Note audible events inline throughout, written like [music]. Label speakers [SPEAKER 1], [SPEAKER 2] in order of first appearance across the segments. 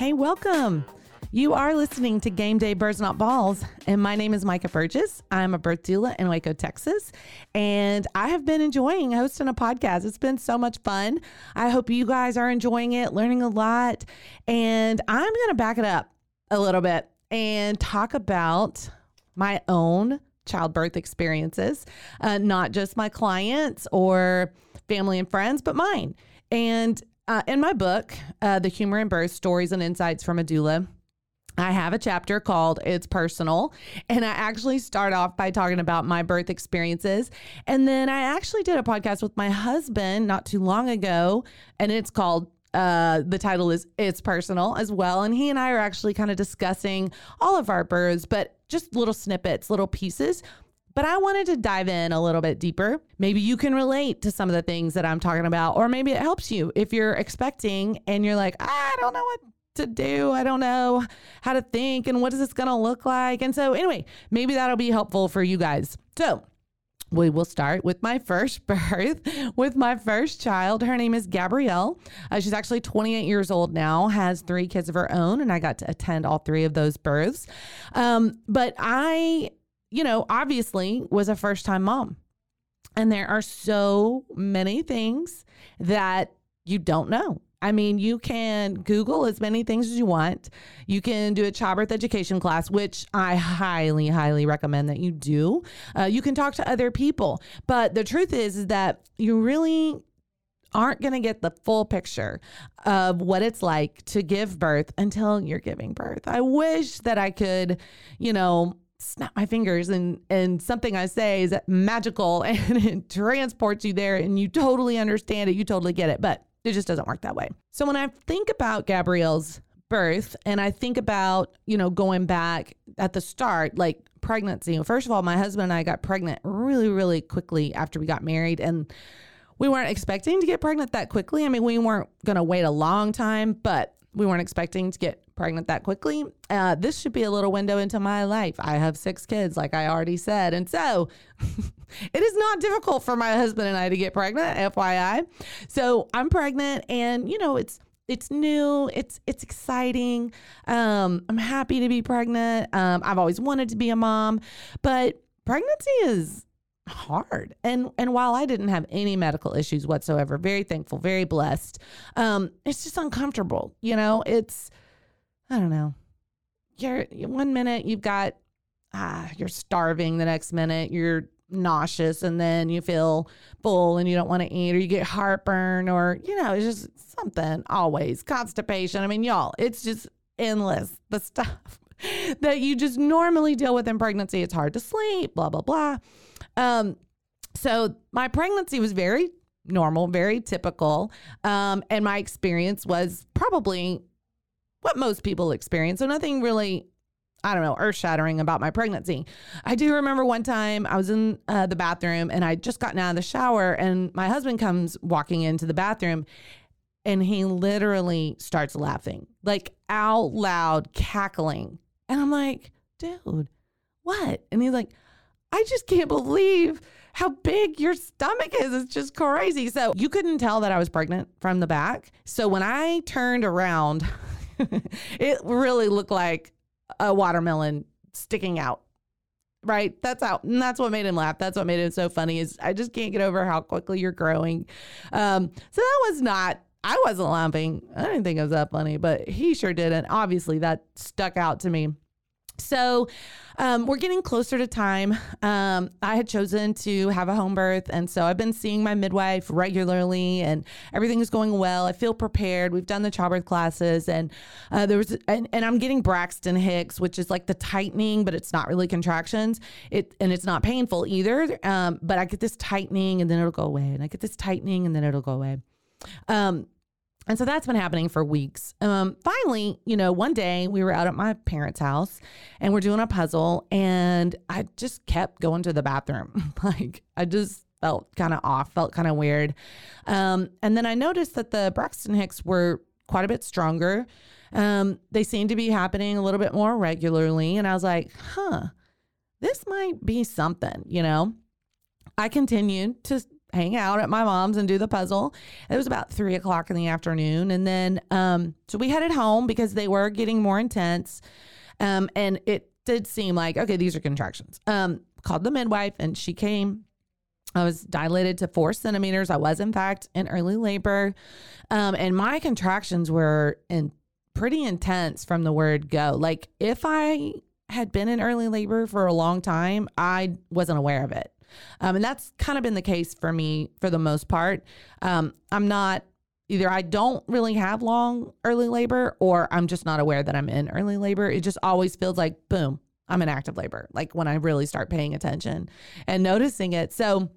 [SPEAKER 1] Hey, welcome. You are listening to Game Day Births Not Balls, and my name is Micah Burgess. I'm a birth doula in Waco, Texas, and I have been enjoying hosting a podcast. It's been so much fun. I hope you guys are enjoying it, learning a lot, and I'm going to back it up a little bit and talk about my own childbirth experiences, uh, not just my clients or family and friends, but mine. And uh, in my book, uh, The Humor in Birth Stories and Insights from a Doula, I have a chapter called It's Personal. And I actually start off by talking about my birth experiences. And then I actually did a podcast with my husband not too long ago, and it's called uh, the title is It's Personal as well. And he and I are actually kind of discussing all of our births, but just little snippets, little pieces but I wanted to dive in a little bit deeper. Maybe you can relate to some of the things that I'm talking about, or maybe it helps you if you're expecting and you're like, I don't know what to do. I don't know how to think and what is this going to look like. And so, anyway, maybe that'll be helpful for you guys. So, we will start with my first [laughs] birth with my first child. Her name is Gabrielle. Uh, she's actually 28 years old now, has three kids of her own, and I got to attend all three of those births. Um, but I you know, obviously was a first time mom. And there are so many things that you don't know. I mean, you can Google as many things as you want. You can do a childbirth education class, which I highly, highly recommend that you do. Uh, you can talk to other people. But the truth is, is that you really aren't going to get the full picture of what it's like to give birth until you're giving birth. I wish that I could, you know, snap my fingers and and something I say is magical [laughs] and it transports you there and you totally understand it, you totally get it, but it just doesn't work that way. So when I think about Gabrielle's birth and I think about, you know, going back at the start, like pregnancy. First of all, my husband and I got pregnant really really quickly after we got married and we weren't expecting to get pregnant that quickly. I mean, we weren't going to wait a long time, but we weren't expecting to get pregnant that quickly. Uh, this should be a little window into my life. I have six kids, like I already said. And so [laughs] it is not difficult for my husband and I to get pregnant, FYI. So I'm pregnant and, you know, it's, it's new. It's it's exciting. Um, I'm happy to be pregnant. Um, I've always wanted to be a mom, but pregnancy is hard. And and while I didn't have any medical issues whatsoever, very thankful, very blessed. Um, it's just uncomfortable. You know, it's I don't know. You're one minute you've got ah, you're starving, the next minute you're nauseous and then you feel full and you don't want to eat or you get heartburn or you know, it's just something always. Constipation. I mean, y'all, it's just endless the [laughs] stuff that you just normally deal with in pregnancy. It's hard to sleep, blah, blah, blah. Um, so my pregnancy was very normal, very typical. Um, and my experience was probably what most people experience. So nothing really, I don't know, earth shattering about my pregnancy. I do remember one time I was in uh, the bathroom and I'd just gotten out of the shower and my husband comes walking into the bathroom and he literally starts laughing, like out loud, cackling. And I'm like, dude, what? And he's like, I just can't believe how big your stomach is. It's just crazy. So you couldn't tell that I was pregnant from the back. So when I turned around, [laughs] [laughs] it really looked like a watermelon sticking out. Right. That's out. And that's what made him laugh. That's what made it so funny is I just can't get over how quickly you're growing. Um, so that was not I wasn't laughing. I didn't think it was that funny, but he sure didn't. Obviously, that stuck out to me. So um, we're getting closer to time. Um, I had chosen to have a home birth, and so I've been seeing my midwife regularly, and everything is going well. I feel prepared. We've done the childbirth classes, and uh, there was, and, and I'm getting Braxton Hicks, which is like the tightening, but it's not really contractions. It and it's not painful either. Um, but I get this tightening, and then it'll go away, and I get this tightening, and then it'll go away. And so that's been happening for weeks. Um, finally, you know, one day we were out at my parents' house and we're doing a puzzle, and I just kept going to the bathroom. [laughs] like, I just felt kind of off, felt kind of weird. Um, and then I noticed that the Braxton Hicks were quite a bit stronger. Um, they seemed to be happening a little bit more regularly. And I was like, huh, this might be something, you know? I continued to hang out at my mom's and do the puzzle. It was about three o'clock in the afternoon. And then, um, so we headed home because they were getting more intense. Um, and it did seem like, okay, these are contractions. Um, called the midwife and she came. I was dilated to four centimeters. I was, in fact, in early labor. Um, and my contractions were in pretty intense from the word go. Like, if I had been in early labor for a long time, I wasn't aware of it. Um, and that's kind of been the case for me for the most part. Um, I'm not either I don't really have long early labor or I'm just not aware that I'm in early labor. It just always feels like, boom, I'm in active labor, like when I really start paying attention and noticing it. So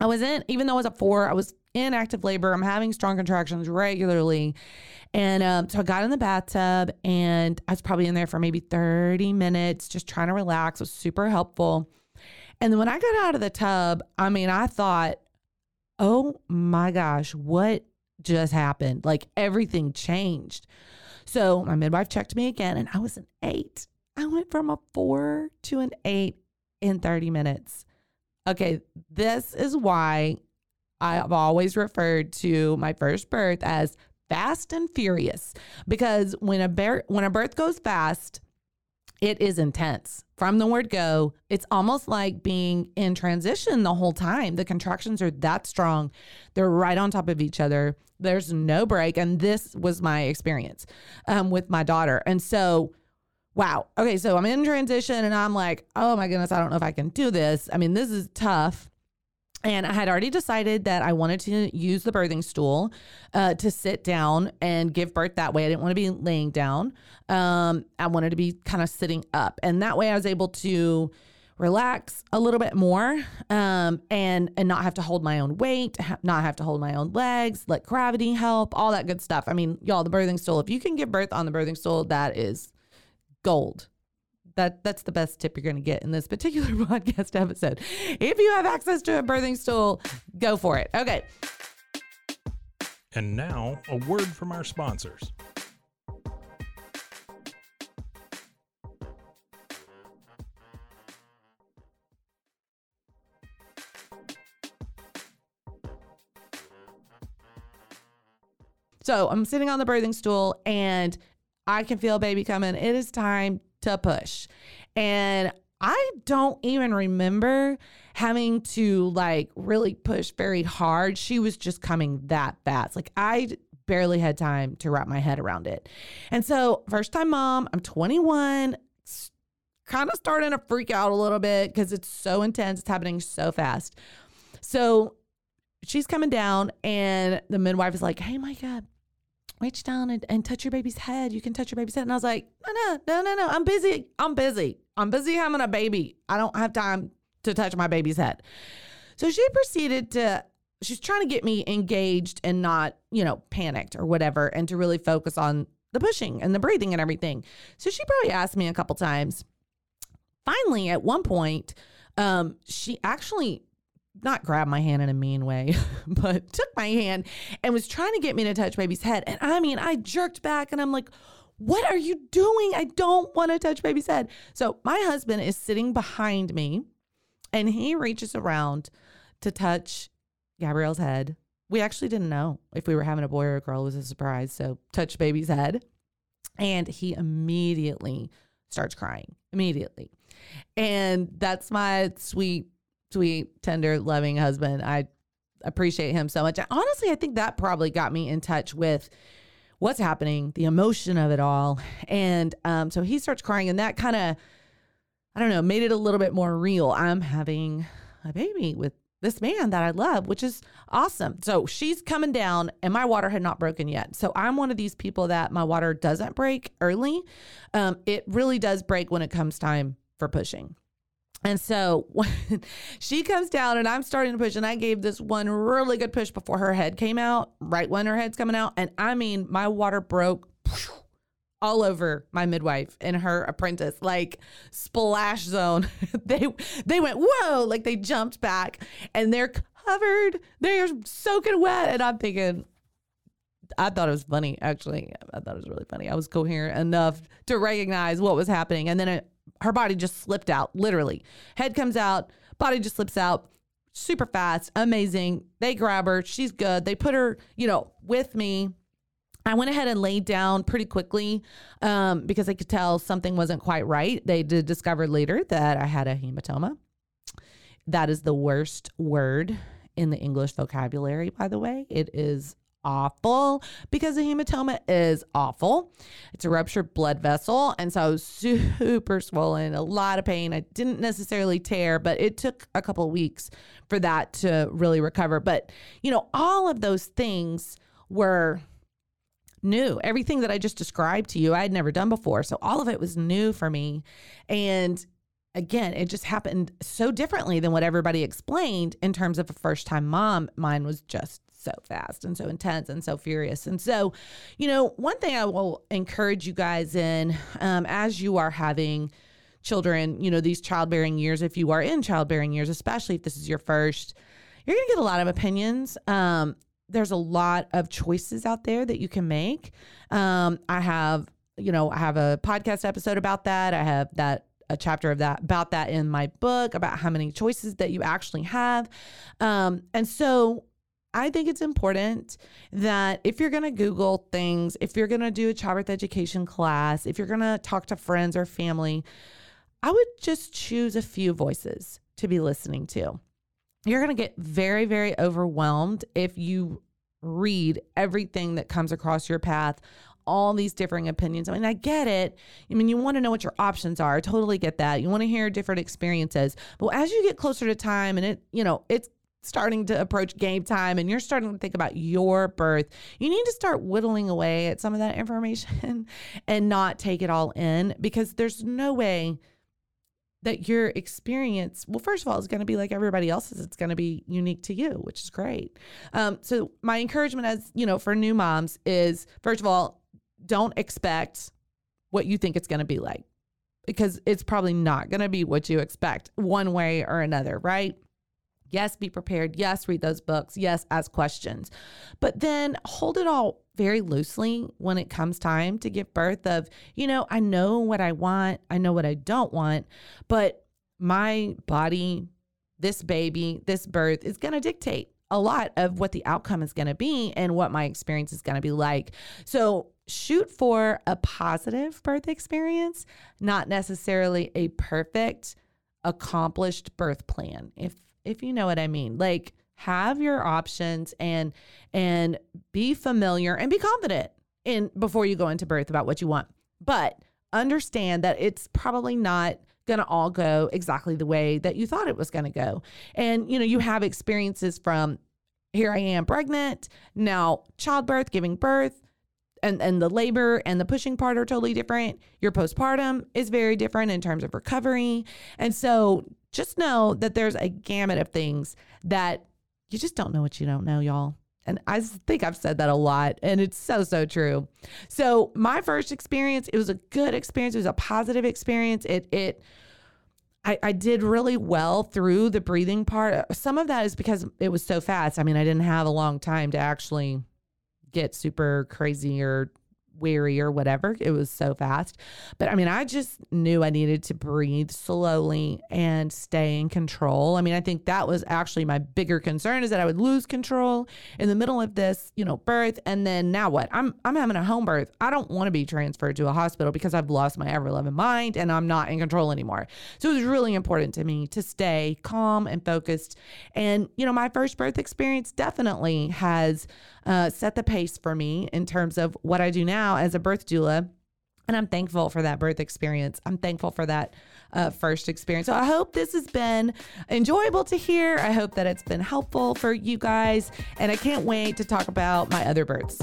[SPEAKER 1] I was in, even though I was at four, I was in active labor. I'm having strong contractions regularly. And um, so I got in the bathtub and I was probably in there for maybe 30 minutes, just trying to relax. It was super helpful. And then when I got out of the tub, I mean, I thought, oh my gosh, what just happened? Like everything changed. So my midwife checked me again and I was an eight. I went from a four to an eight in 30 minutes. Okay, this is why I've always referred to my first birth as fast and furious because when a when a birth goes fast, it is intense from the word go. It's almost like being in transition the whole time. The contractions are that strong. They're right on top of each other. There's no break. And this was my experience um, with my daughter. And so, wow. Okay. So I'm in transition and I'm like, oh my goodness, I don't know if I can do this. I mean, this is tough. And I had already decided that I wanted to use the birthing stool uh, to sit down and give birth that way. I didn't want to be laying down. Um, I wanted to be kind of sitting up. And that way I was able to relax a little bit more um, and and not have to hold my own weight, not have to hold my own legs, let gravity help, all that good stuff. I mean, y'all, the birthing stool, if you can give birth on the birthing stool, that is gold that that's the best tip you're going to get in this particular [laughs] podcast episode. If you have access to a birthing stool, go for it. Okay.
[SPEAKER 2] And now, a word from our sponsors.
[SPEAKER 1] So I'm sitting on the birthing stool and I can feel baby coming. It is time to push. And I don't even remember having to like really push very hard. She was just coming that fast. Like I barely had time to wrap my head around it. And so, first time mom, I'm 21, kind of starting to freak out a little bit because it's so intense. It's happening so fast. So, she's coming down, and the midwife is like, Hey, my God, reach down and, and touch your baby's head. You can touch your baby's head. And I was like, no, no, no, no, no. I'm busy. I'm busy. I'm busy having a baby. I don't have time to touch my baby's head. So she proceeded to, she's trying to get me engaged and not, you know, panicked or whatever, and to really focus on the pushing and the breathing and everything. So she probably asked me a couple times. Finally, at one point, um, she actually not grab my hand in a mean way, [laughs] but took my hand and was trying to get me to touch baby's head. And I mean, I jerked back and I'm like, what are you doing? I don't want to touch baby's head. So my husband is sitting behind me and he reaches around to touch Gabrielle's head. We actually didn't know if we were having a boy or a girl. It was a surprise. So touch baby's head. And he immediately starts crying. Immediately. And that's my sweet sweet, tender, loving husband. I appreciate him so much. Honestly, I think that probably got me in touch with what's happening, the emotion of it all. And um, so he starts crying, and that kind of I don't know, made it a little bit more real. I'm having a baby with this man that I love, which is awesome. So she's coming down and my water had not broken yet. So I'm one of these people that my water doesn't break early. Um, it really does break when it comes time for pushing. And so when [laughs] she comes down and I'm starting to push, and I gave this one really good push before her head came out, right when her head's coming out. And I mean, my water broke all over my midwife and her apprentice, like splash zone. [laughs] they they went, whoa, like they jumped back and they're covered. They're soaking wet. And I'm thinking, I thought it was funny, actually. I thought it was really funny. I was coherent enough to recognize what was happening. And then it, her body just slipped out, literally. Head comes out, body just slips out super fast, amazing. They grab her, she's good. They put her, you know, with me. I went ahead and laid down pretty quickly um, because I could tell something wasn't quite right. They did discover later that I had a hematoma. That is the worst word in the English vocabulary, by the way. It is awful because a hematoma is awful. It's a ruptured blood vessel. And so super swollen, a lot of pain. I didn't necessarily tear, but it took a couple weeks for that to really recover. But, you know, all of those things were new. Everything that I just described to you, I had never done before. So all of it was new for me. And again, it just happened so differently than what everybody explained in terms of a first time mom. Mine was just so fast and so intense and so furious. And so, you know, one thing I will encourage you guys in um, as you are having children, you know, these childbearing years, if you are in childbearing years, especially if this is your first, you're going to get a lot of opinions. Um, there's a lot of choices out there that you can make. Um, I have, you know, I have a podcast episode about that. I have that a chapter of that about that in my book about how many choices that you actually have. Um, and so I think it's important that if you're going to Google things, if you're going to do a childbirth education class, if you're going to talk to friends or family, I would just choose a few voices to be listening to. You're going to get very, very overwhelmed if you read everything that comes across your path all these differing opinions. I mean, I get it. I mean, you want to know what your options are. I totally get that. You want to hear different experiences. But as you get closer to time and it, you know, it's starting to approach game time and you're starting to think about your birth, you need to start whittling away at some of that information [laughs] and not take it all in because there's no way that your experience, well, first of all, is going to be like everybody else's. It's going to be unique to you, which is great. Um, so my encouragement as, you know, for new moms is first of all, don't expect what you think it's going to be like because it's probably not going to be what you expect one way or another, right? Yes, be prepared. Yes, read those books. Yes, ask questions. But then hold it all very loosely when it comes time to give birth of, you know, I know what I want, I know what I don't want, but my body, this baby, this birth is going to dictate a lot of what the outcome is going to be and what my experience is going to be like. So, shoot for a positive birth experience, not necessarily a perfect accomplished birth plan. If if you know what I mean. Like have your options and and be familiar and be confident in before you go into birth about what you want. But understand that it's probably not going to all go exactly the way that you thought it was going to go. And you know, you have experiences from here I am pregnant, now childbirth, giving birth, and and the labor and the pushing part are totally different. Your postpartum is very different in terms of recovery. And so just know that there's a gamut of things that you just don't know what you don't know, y'all. And I think I've said that a lot, and it's so, so true. So, my first experience, it was a good experience. It was a positive experience. It, it, I, I did really well through the breathing part. Some of that is because it was so fast. I mean, I didn't have a long time to actually get super crazy or weary or whatever. It was so fast. But I mean, I just knew I needed to breathe slowly and stay in control. I mean, I think that was actually my bigger concern is that I would lose control in the middle of this, you know, birth and then now what? I'm I'm having a home birth. I don't want to be transferred to a hospital because I've lost my ever loving mind and I'm not in control anymore. So it was really important to me to stay calm and focused. And you know, my first birth experience definitely has uh, set the pace for me in terms of what I do now as a birth doula. And I'm thankful for that birth experience. I'm thankful for that uh, first experience. So I hope this has been enjoyable to hear. I hope that it's been helpful for you guys. And I can't wait to talk about my other births.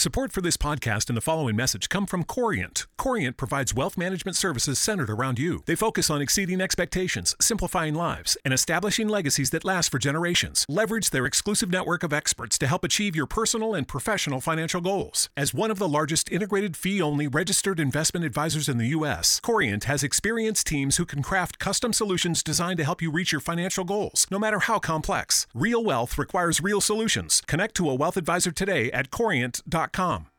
[SPEAKER 3] Support for this podcast and the following message come from Corient. Corient provides wealth management services centered around you. They focus on exceeding expectations, simplifying lives, and establishing legacies that last for generations. Leverage their exclusive network of experts to help achieve your personal and professional financial goals. As one of the largest integrated fee-only registered investment advisors in the U.S., Corient has experienced teams who can craft custom solutions designed to help you reach your financial goals, no matter how complex. Real wealth requires real solutions. Connect to a wealth advisor today at Corient.com. Com.